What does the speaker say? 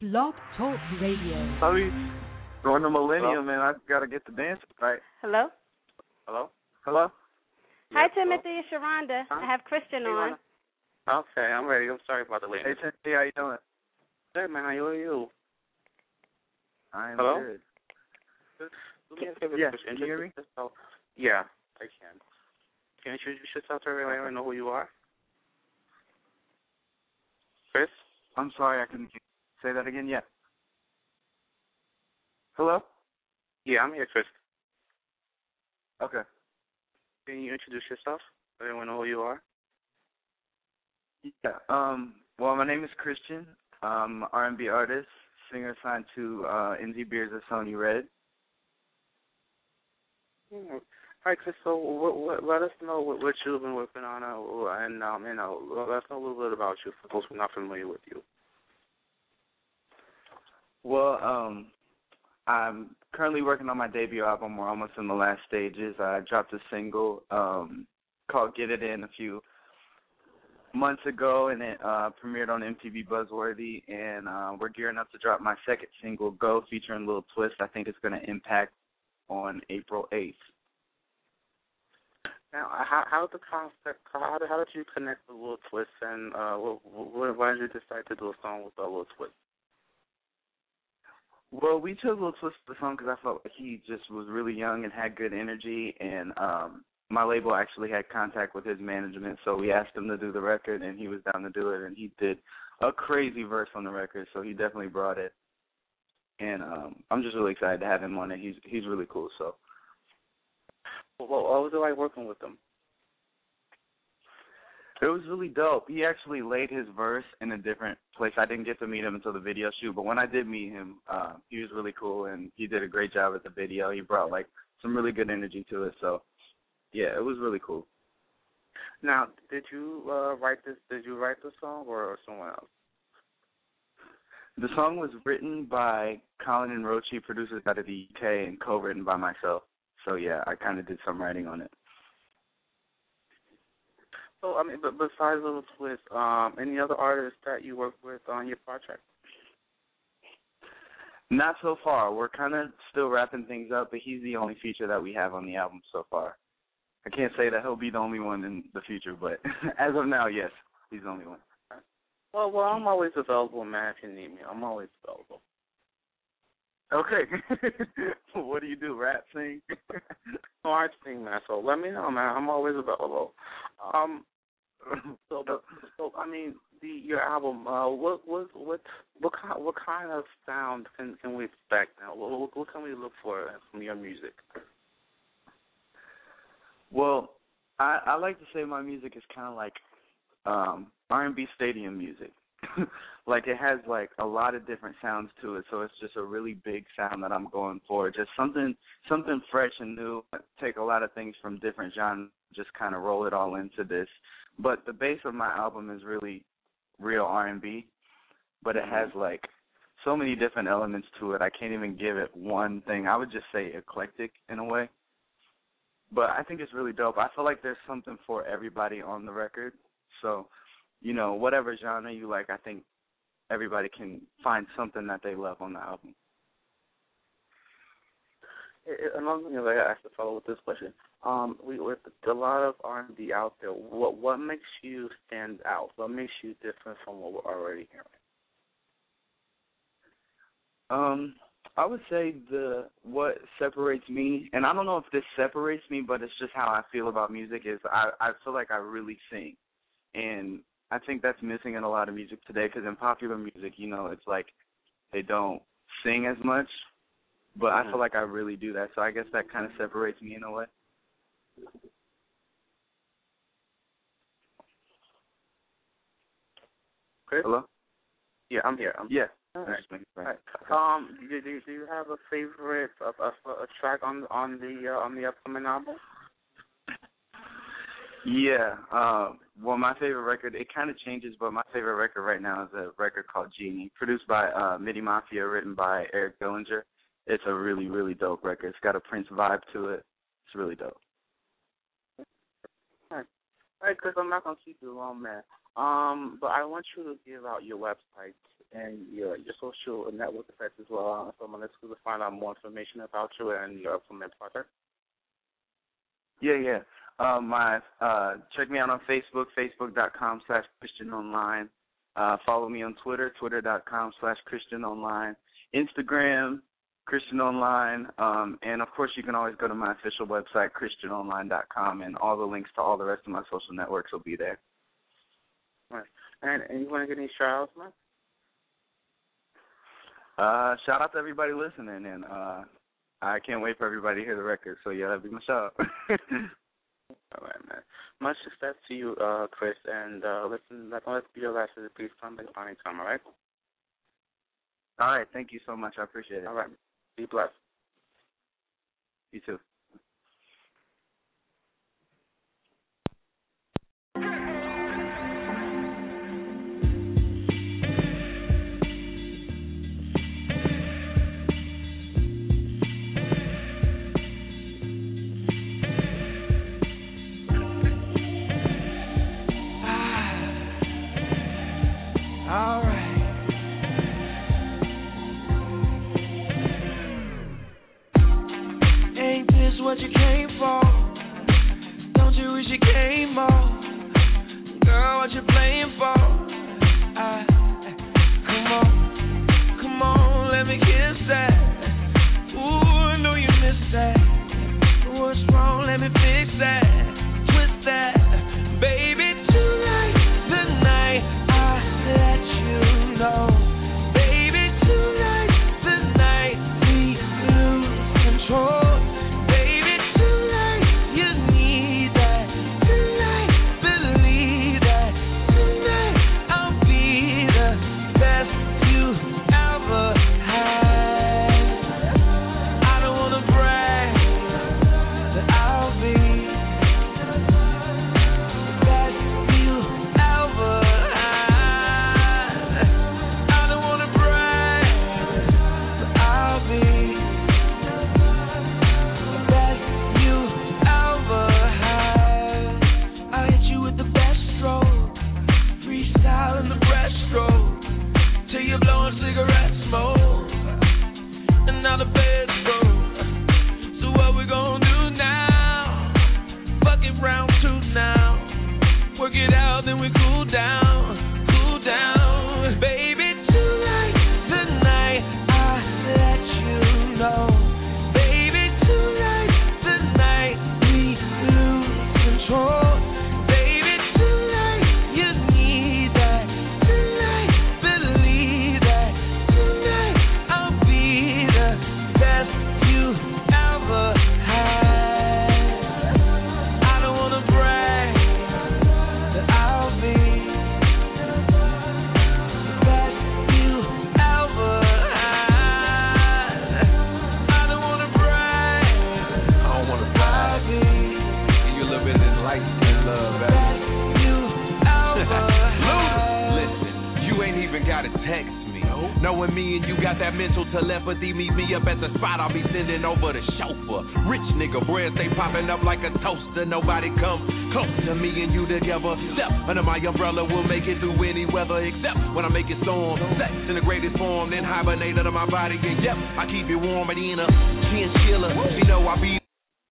Blog Talk Radio. Sorry, during the millennium, man, I've gotta get the dance right. Hello? Hello? Hello? Hi, Yes, Timothy. It's Sharonda. Huh? I have Chrystian Hey, on. hello? Okay, I'm ready. I'm sorry about the late. Hey. Timothy, how you doing? Hey, man, how are you? I'm Hello? good. Do me a favor, Yeah, can you hear me? yourself. Yeah, I can. Can you introduce yourself to everybody and know who you are? Chris? I'm sorry, I couldn't say that again. Yeah. Hello? Yeah, I'm here, Chris. Okay. Can you introduce yourself? Let everyone know who you are. Yeah. Um. Well, my name is Chrystian. Um, R&B artist, singer signed to uh, NZ Beers of Sony Red. Yeah. All right, Chris. So, what, what, let us know what, what you've been working on, uh, and um, you know, let us know a little bit about you for those who are not familiar with you. Well, um, I'm currently working on my debut album. We're almost in the last stages. I dropped a single um, called "Get It In" a few months ago, and it uh, premiered on MTV Buzzworthy. And uh, we're gearing up to drop my second single, "Go," featuring Lil Twist. I think it's going to impact on April 8th. Now, how how did the concept? How did how did you connect with Lil Twist, and uh, what, why did you decide to do a song with uh, Lil Twist? Well, we chose Lil Twist for the song because I felt he just was really young and had good energy, and um my label actually had contact with his management, so we asked him to do the record, and he was down to do it, and he did a crazy verse on the record, so he definitely brought it. And um I'm just really excited to have him on it. He's he's really cool. So What, what was it like working with him? It was really dope. He actually laid his verse in a different place. I didn't get to meet him until the video shoot, but when I did meet him, uh, he was really cool, and he did a great job at the video. He brought like some really good energy to it. So yeah, it was really cool. Now, did you uh, write this? Did you write the song or someone else? The song was written by Colin and Rochi, producers out of the UK, and co-written by myself. So yeah, I kind of did some writing on it. So, I mean, but besides Lil Twist, um, any other artists that you work with on your project? Not so far. We're kind of still wrapping things up, but he's the only feature that we have on the album so far. I can't say that he'll be the only one in the future, but as of now, yes, he's the only one. Well, well, I'm always available, man. If you need me, I'm always available. Okay. what do you do? Rap, sing? No, I sing, man. So let me know, man. I'm always available. Um, so, but, so I mean, the your album. Uh, what what what what kind what kind of sound can can we expect now? What what, what can we look for from your music? Well, I I like to say my music is kind of like um R&B stadium music. like it has like a lot of different sounds to it, so it's just a really big sound that I'm going for. Just something something fresh and new. Take a lot of things from different genres, just kind of roll it all into this. But the base of my album is really real R&B, but it has mm-hmm. like so many different elements to it. I can't even give it one thing. I would just say eclectic in a way. But I think it's really dope. I feel like there's something for everybody on the record. So, you know, whatever genre you like, I think everybody can find something that they love on the album. Another thing I have to follow with this question. Um, we with a lot of R and B out there. What what makes you stand out? What makes you different from what we're already hearing? Um, I would say the what separates me, and I don't know if this separates me, but it's just how I feel about music. Is I I feel like I really sing, and I think that's missing in a lot of music today. Because in popular music, you know, it's like they don't sing as much, but I Mhm. feel like I really do that. So I guess that kind of separates me in a way. Chris? Hello. Yeah, I'm here. I'm Yeah. All right. All right. Um, do, do do you have a favorite a, a, a track on on the uh, on the upcoming album? Yeah. Um, well, my favorite record, it kind of changes, but my favorite record right now is a record called Genie, produced by uh, Midi Mafia, written by Eric Dillinger. It's a really, really dope record. It's got a Prince vibe to it. It's really dope. All right, Chris, I'm not gonna keep you long, man. Um, but I want you to give out your website and your your social network effects as well. So I'm going to find out more information about you and your upcoming project. Yeah, yeah. Uh, my uh, check me out on Facebook, facebook.com slash Chrystian Online. Uh, follow me on Twitter, twitter.com slash Chrystian Online. Instagram, Chrystian Online, um, and of course you can always go to my official website, ChrystianOnline.com, and all the links to all the rest of my social networks will be there. Right. And, and you want to get any shout outs, man? Uh, shout out to everybody listening, and uh, I can't wait for everybody to hear the record. So yeah, that'd be my shout. All right, man. Much success to you, uh, Chris, and uh, listen, let, let's be your last visit. Please come back anytime, all right? All right, thank you so much. I appreciate it. All right. Be blessed. You too. Nobody come close to me and you together. Step under my umbrella, we'll make it through any weather, except when I make it storm. Sex in the greatest form, then hibernate under my body. And yep, I keep it warm at Ina, chinchilla. You know I be